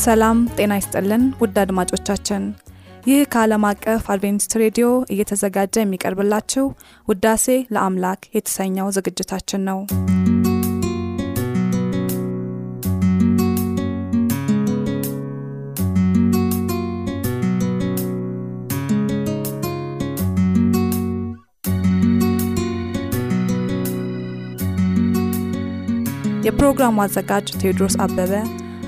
ሰላም ጤና ይስጥልን ውድ አድማጮቻችን፣ ይህ ከዓለም አቀፍ አድቬንቲስት ሬዲዮ እየተዘጋጀ የሚቀርብላችሁ ውዳሴ ለአምላክ የተሰኘው ዝግጅታችን ነው። የፕሮግራሙ አዘጋጅ ቴዎድሮስ አበበ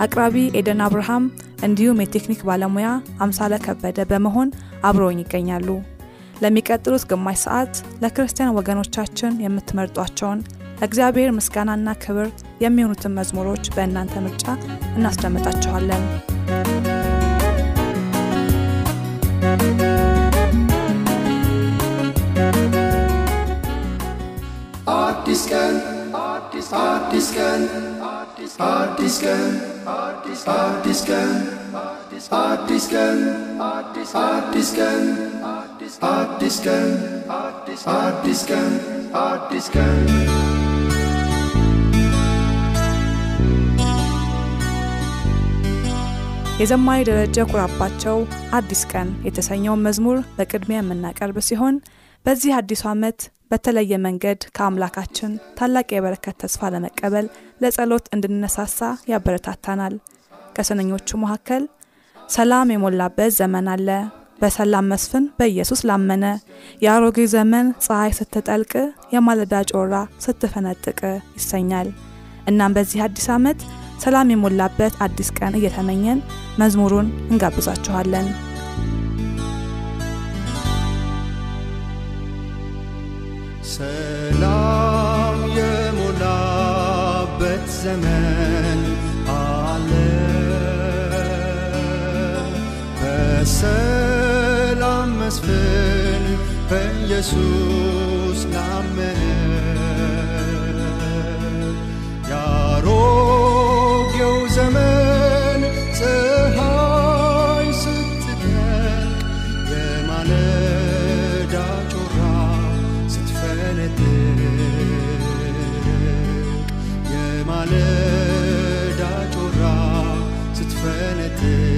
አቅራቢ ኤደን አብርሃም እንዲሁም የቴክኒክ ባለሙያ አምሳለ ከበደ በመሆን አብረውኝ ይገኛሉ። ለሚቀጥሉት ግማሽ ሰዓት ለክርስቲያን ወገኖቻችን የምትመርጧቸውን ለእግዚአብሔር ምስጋናና ክብር የሚሆኑትን መዝሙሮች በእናንተ ምርጫ እናስደምጣችኋለን። አዲስ ቀን አዲስ ቀን አዲስ ቀን አዲስ ቀን አዲስ ቀን አዲስ ቀን አዲስ ቀን አዲስ የዘማሪ ደረጀ ኩራባቸው አዲስ ቀን የተሰኘውን መዝሙር በቅድሚያ የምናቀርብ ሲሆን በዚህ አዲሱ ዓመት በተለየ መንገድ ከአምላካችን ታላቅ የበረከት ተስፋ ለመቀበል ለጸሎት እንድንነሳሳ ያበረታታናል። ከስንኞቹ መካከል ሰላም የሞላበት ዘመን አለ፣ በሰላም መስፍን በኢየሱስ ላመነ፣ የአሮጌ ዘመን ፀሐይ ስትጠልቅ፣ የማለዳ ጮራ ስትፈነጥቅ ይሰኛል። እናም በዚህ አዲስ ዓመት ሰላም የሞላበት አዲስ ቀን እየተመኘን መዝሙሩን እንጋብዛችኋለን። ሰላም የሞላበት ዘመን አለ በሰላም መስፍን በኢየሱስ ላመነ ያሮጌው ዘመን eternity.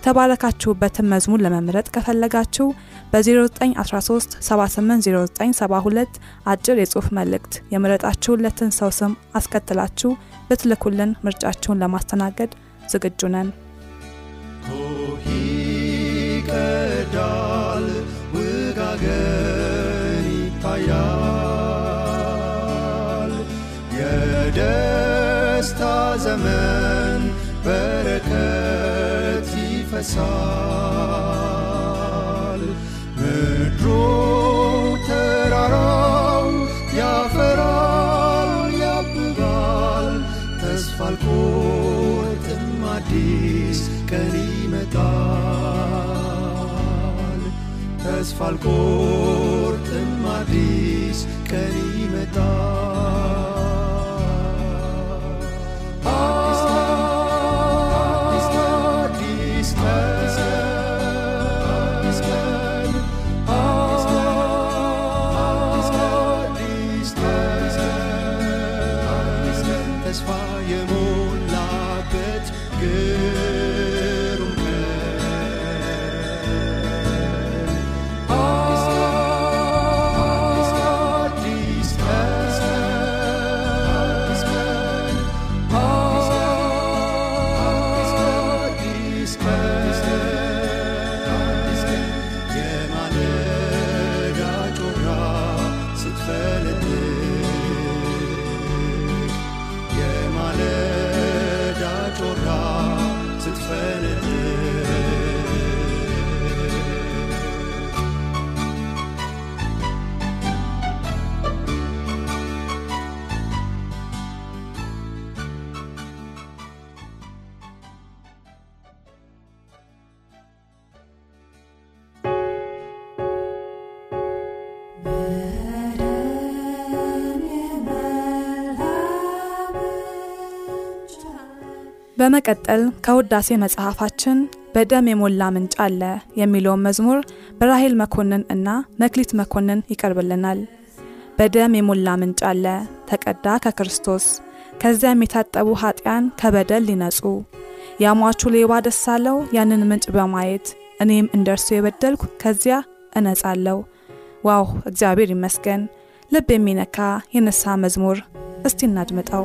የተባረካችሁበትን መዝሙር ለመምረጥ ከፈለጋችሁ በ0913 780972 አጭር የጽሑፍ መልእክት የምረጣችሁለትን ሰው ስም አስከትላችሁ ብትልኩልን ምርጫችሁን ለማስተናገድ ዝግጁ ነን። ይቀዳል፣ ውጋገን ይታያል። የደስታ ዘመን በረከት ይፈሳል። ምድሩ ተራራው ያፈራል፣ ያብባል። ተስፋ አልቆርጥም፣ አዲስ ቀን ይመጣል። ተስፋ አልቆርጥም፣ አዲስ ቀን ይመጣል። በመቀጠል ከውዳሴ መጽሐፋችን በደም የሞላ ምንጭ አለ የሚለውን መዝሙር በራሄል መኮንን እና መክሊት መኮንን ይቀርብልናል። በደም የሞላ ምንጭ አለ ተቀዳ ከክርስቶስ ከዚያም የታጠቡ ኃጢያን ከበደል ሊነጹ ያሟቹ ሌባ ደስ አለው ያንን ምንጭ በማየት እኔም እንደርሱ የበደልኩ ከዚያ እነጻለሁ። ዋው እግዚአብሔር ይመስገን! ልብ የሚነካ የንስሐ መዝሙር እስቲ እናድምጠው።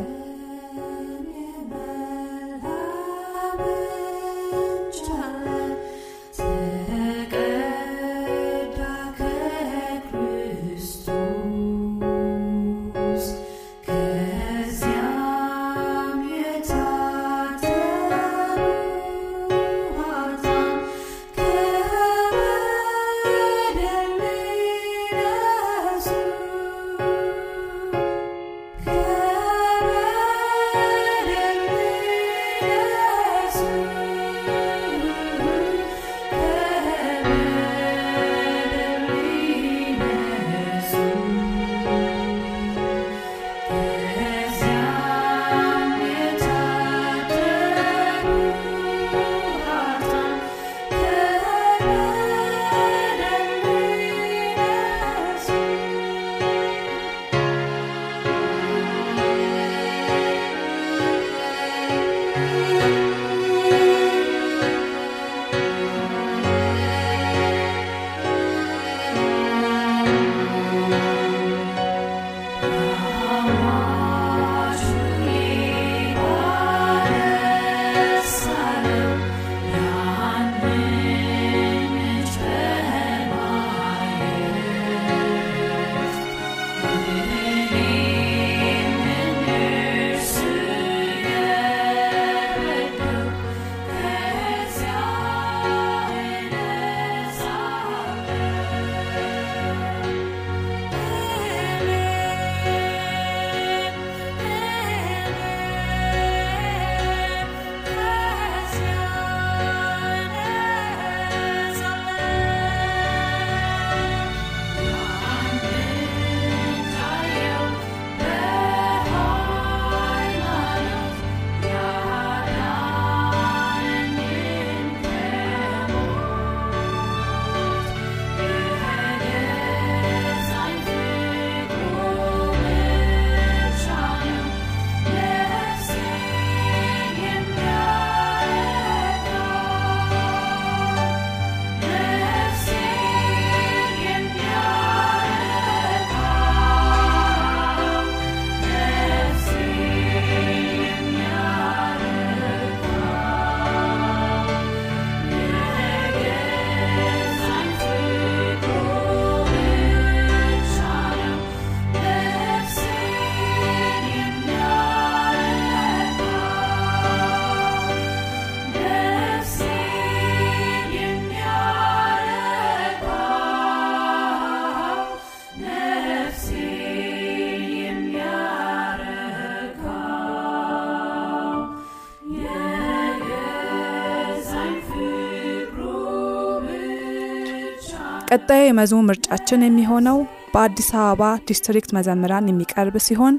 ቀጣዩ የመዝሙር ምርጫችን የሚሆነው በአዲስ አበባ ዲስትሪክት መዘምራን የሚቀርብ ሲሆን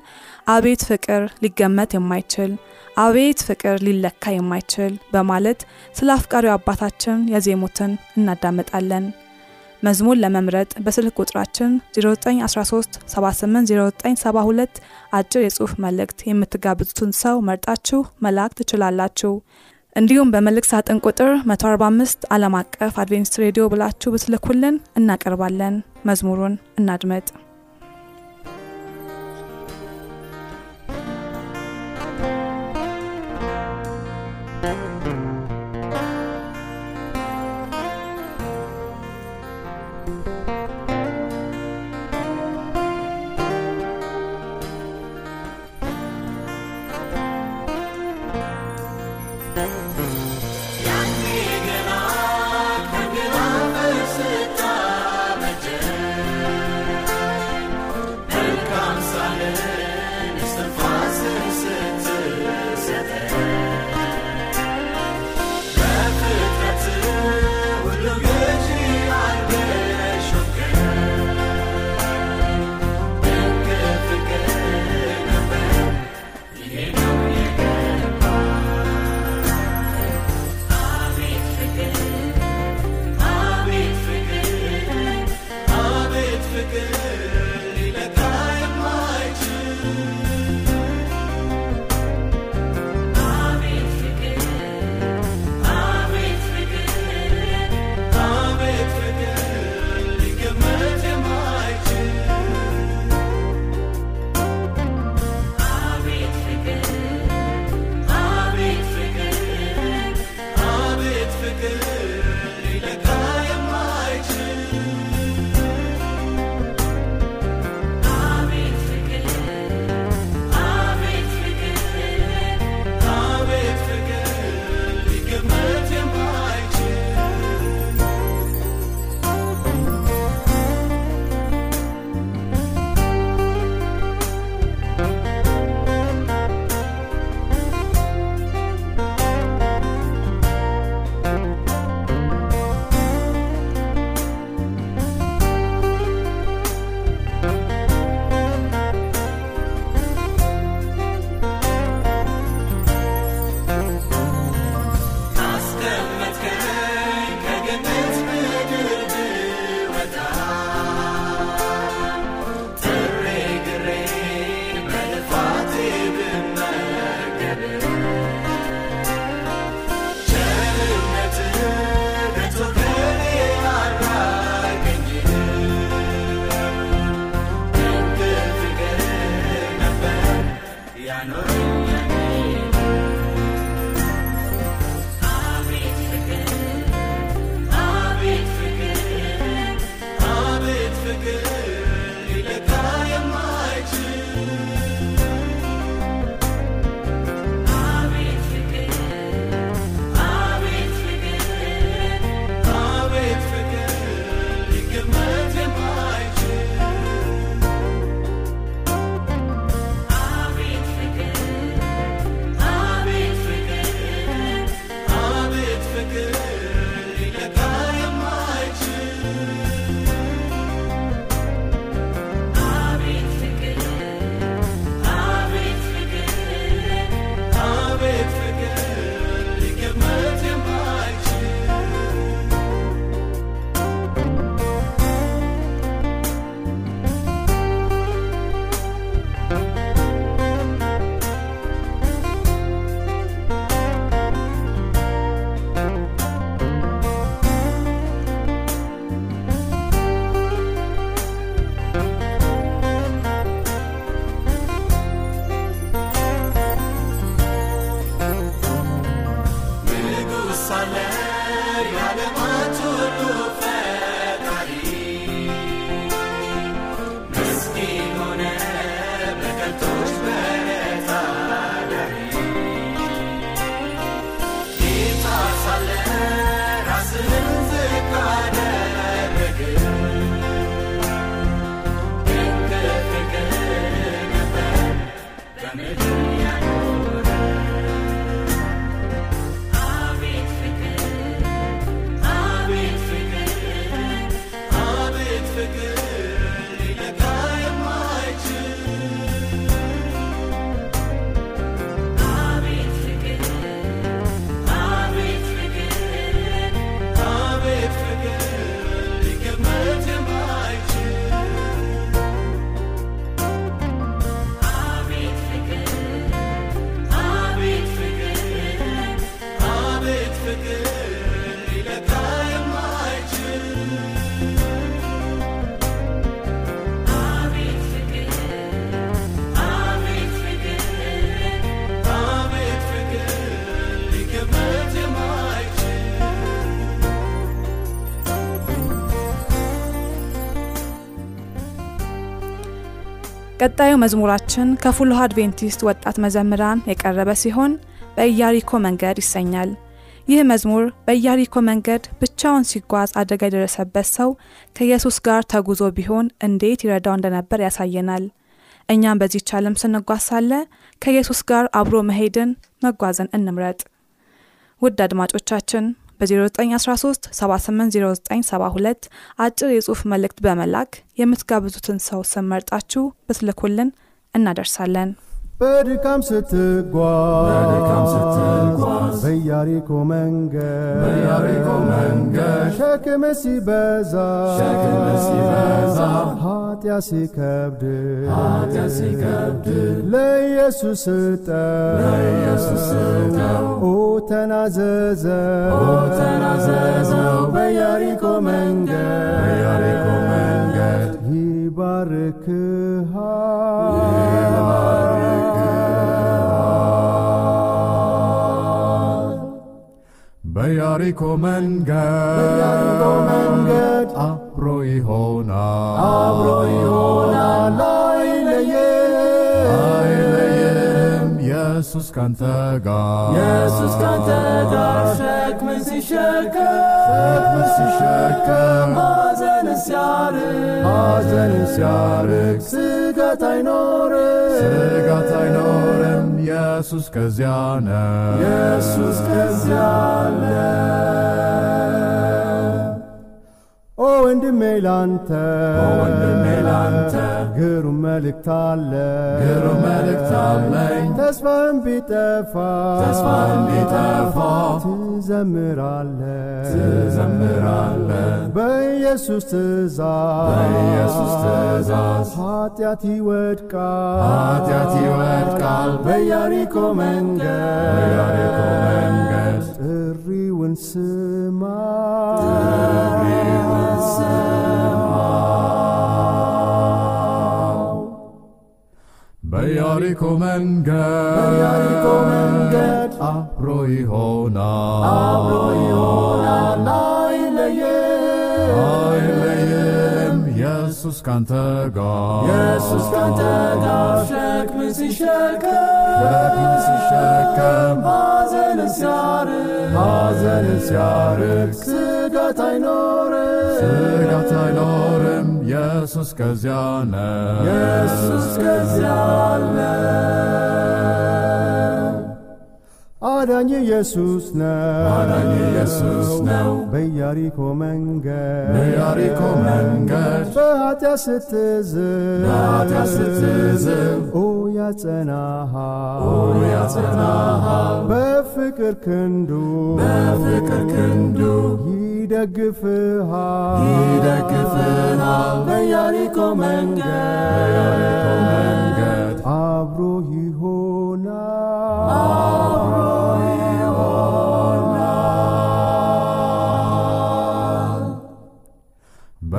አቤት ፍቅር ሊገመት የማይችል አቤት ፍቅር ሊለካ የማይችል በማለት ስለ አፍቃሪው አባታችን ያዜሙትን እናዳምጣለን። መዝሙር ለመምረጥ በስልክ ቁጥራችን 0913 780972 አጭር የጽሑፍ መልእክት የምትጋብዙትን ሰው መርጣችሁ መላክ ትችላላችሁ። እንዲሁም በመልእክት ሳጥን ቁጥር 145 ዓለም አቀፍ አድቬንቲስት ሬዲዮ ብላችሁ ብትልኩልን እናቀርባለን። መዝሙሩን እናድመጥ። ቀጣዩ መዝሙራችን ከፉልሃ አድቬንቲስት ወጣት መዘምራን የቀረበ ሲሆን በኢያሪኮ መንገድ ይሰኛል። ይህ መዝሙር በኢያሪኮ መንገድ ብቻውን ሲጓዝ አደጋ የደረሰበት ሰው ከኢየሱስ ጋር ተጉዞ ቢሆን እንዴት ይረዳው እንደነበር ያሳየናል። እኛም በዚህች ዓለም ስንጓዝ ሳለ ከኢየሱስ ጋር አብሮ መሄድን መጓዝን እንምረጥ። ውድ አድማጮቻችን በ0913 780972 አጭር የጽሑፍ መልእክት በመላክ የምትጋብዙትን ሰው ስም መርጣችሁ ብትልኩልን እናደርሳለን። በድካም ስትጓዝ በኢያሪኮ መንገድ ሸክም ሲበዛ ኃጢአት ሲከብድ ለኢየሱስ ስጠው ኦ ተናዘዘው በኢያሪኮ መንገድ በኢያሪኮ በኢያሪኮ መንገድ አብሮ ይሆናል። አብሮ ይሆናል። አይለየም። ኢየሱስ ካንተ ጋር ኢየሱስ ካንተ ጋር ሸክምን ሲሸከም ሸክምን ሲሸከም ሐዘን ሲያርቅ ሐዘን ሲያርቅ ስጋት አይኖርም። ስጋት አይኖርም። ኢየሱስ ከዚያ ነው ኢየሱስ ከዚያ አለ ወንድሜ ላንተ ወንድሜ ላንተ ግሩም መልእክት አለ። ግሩም መልእክት አለኝ። ተስፋህም ቢጠፋ ተስፋህም ቢጠፋ ትዘምራለ ትዘምራለ በኢየሱስ ትእዛዝ በኢየሱስ ትእዛዝ ኃጢአት ይወድቃል። ኃጢአት ይወድቃል። በኢያሪኮ መንገድ በኢያሪኮ መንገድ ስማ በኢያሪኮ መንገድ አብሮ ይሆናል። አይለይም ኢየሱስ ካንተ ጋር ኢየሱስ ካንተ ጋር ሸክምን ሲሸከም ሲሸከም ሐዘን ሲያርቅ ሐዘን ሲያርቅ ስጋት አይኖርም ስጋት አይኖርም። ኢየሱስ ከዚያ ነው ኢየሱስ ከዚያ አለ አዳኝ ኢየሱስ ነው። አዳኝ ኢየሱስ ነው። በኢያሪኮ መንገድ በኢያሪኮ መንገድ በኃጢአት ስትዝል በኃጢአት ስትዝል ኦ ያጸናሃል ኦ ያጸናሃል በፍቅር ክንዱ በፍቅር ክንዱ ይደግፍሃል ይደግፍሃል በኢያሪኮ መንገድ በኢያሪኮ መንገድ አብሮ ይሆናል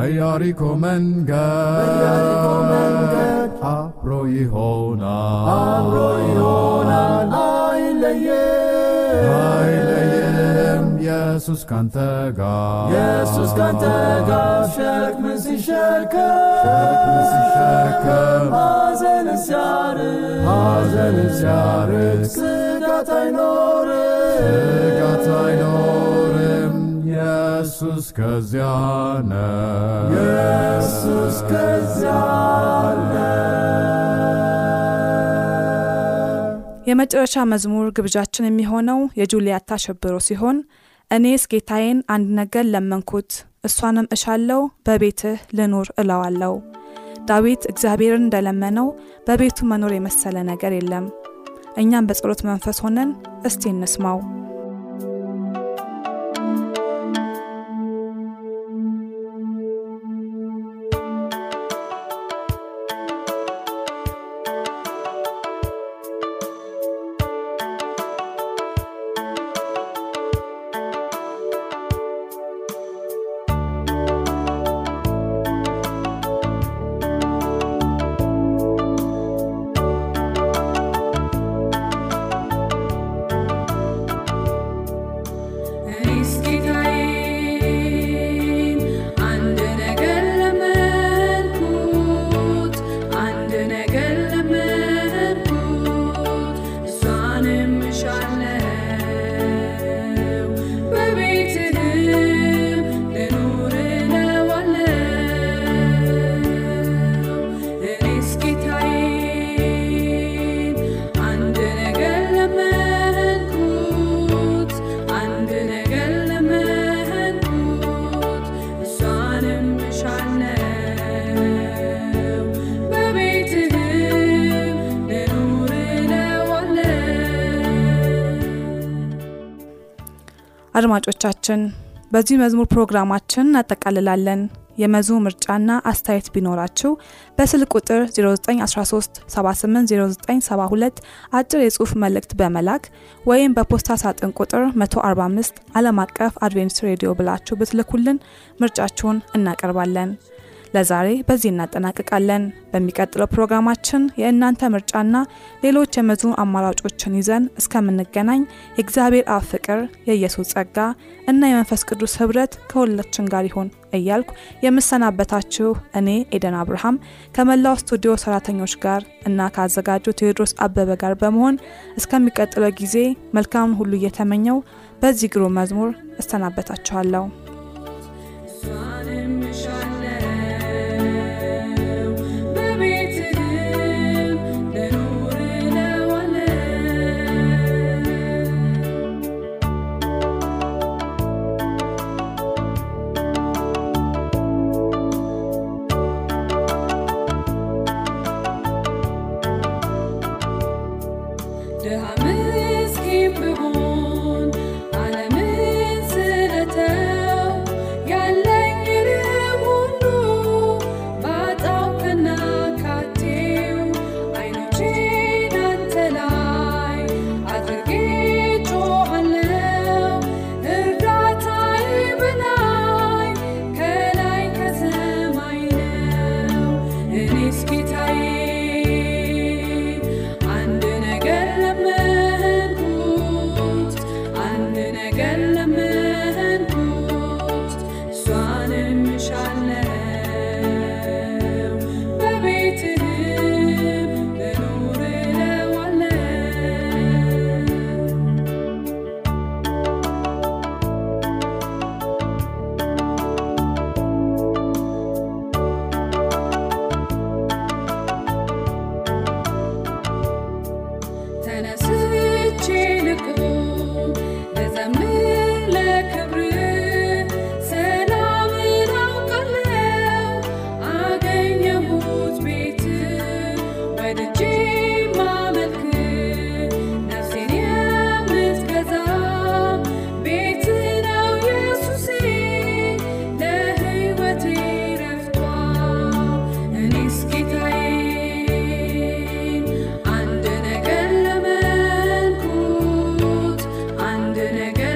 በኢያሪኮ መንገድ አብሮ ይሆናል አብሮ ይሆናል አይለየም አይለይም ኢየሱስ ካንተ ጋር ኢየሱስ ካንተ ጋር ሸክምን ሲሸከም ሸክምን ሲሸከም ሐዘን ሲያርቅ ሐዘን ሲያርቅ ስጋት አይኖርም ስጋት ኢየሱስ ከዚያ ነው ኢየሱስ ከዚያ አለ የመጨረሻ መዝሙር ግብዣችን የሚሆነው የጁልያታ ሸብሮ ሲሆን እኔስ ጌታዬን አንድ ነገር ለመንኩት እሷንም እሻለው በቤትህ ልኑር እለዋለው። ዳዊት እግዚአብሔርን እንደለመነው በቤቱ መኖር የመሰለ ነገር የለም። እኛም በጸሎት መንፈስ ሆነን እስቲ እንስማው። አድማጮቻችን በዚህ መዝሙር ፕሮግራማችን እናጠቃልላለን። የመዝሙር ምርጫና አስተያየት ቢኖራችሁ በስልክ ቁጥር 0913 780972 አጭር የጽሑፍ መልእክት በመላክ ወይም በፖስታ ሳጥን ቁጥር 145 ዓለም አቀፍ አድቬንቲስት ሬዲዮ ብላችሁ ብትልኩልን ምርጫችሁን እናቀርባለን። ለዛሬ በዚህ እናጠናቅቃለን። በሚቀጥለው ፕሮግራማችን የእናንተ ምርጫና ሌሎች የመዝሙር አማራጮችን ይዘን እስከምንገናኝ የእግዚአብሔር አብ ፍቅር፣ የኢየሱስ ጸጋ እና የመንፈስ ቅዱስ ህብረት ከሁላችን ጋር ይሁን እያልኩ የምሰናበታችሁ እኔ ኤደን አብርሃም ከመላው ስቱዲዮ ሰራተኞች ጋር እና ከአዘጋጁ ቴዎድሮስ አበበ ጋር በመሆን እስከሚቀጥለው ጊዜ መልካምን ሁሉ እየተመኘው በዚህ ግሩም መዝሙር እሰናበታችኋለሁ። አንድ ነገር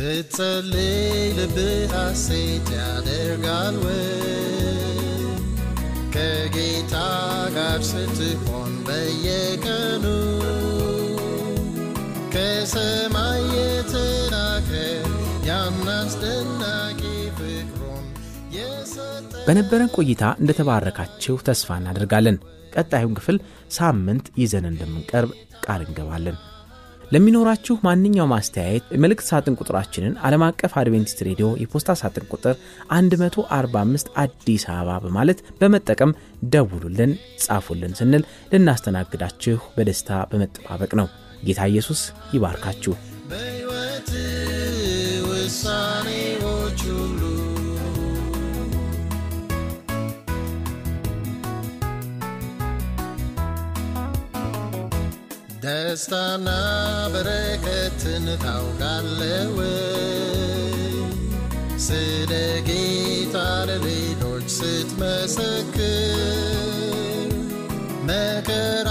ስትጸልይ ልብህ ሐሴት ያደርጋል ወይ ከጌታ ጋር ስትሆን በየቀኑ ከሰማይ የተላከ ያን አስደናቂ ፍቅሩን የሰጠ በነበረን ቆይታ እንደተባረካችሁ ተስፋ እናደርጋለን። ቀጣዩን ክፍል ሳምንት ይዘን እንደምንቀርብ ቃል እንገባለን። ለሚኖራችሁ ማንኛውም አስተያየት የመልእክት ሳጥን ቁጥራችንን ዓለም አቀፍ አድቬንቲስት ሬዲዮ የፖስታ ሳጥን ቁጥር 145 አዲስ አበባ በማለት በመጠቀም ደውሉልን፣ ጻፉልን ስንል ልናስተናግዳችሁ በደስታ በመጠባበቅ ነው። ጌታ ኢየሱስ ይባርካችሁ። በሕይወት ውሳኔዎች ደስታና በረከትን ታውቃለህ ስለ ጌታ ለሌሎች ስትመሰክር መከራ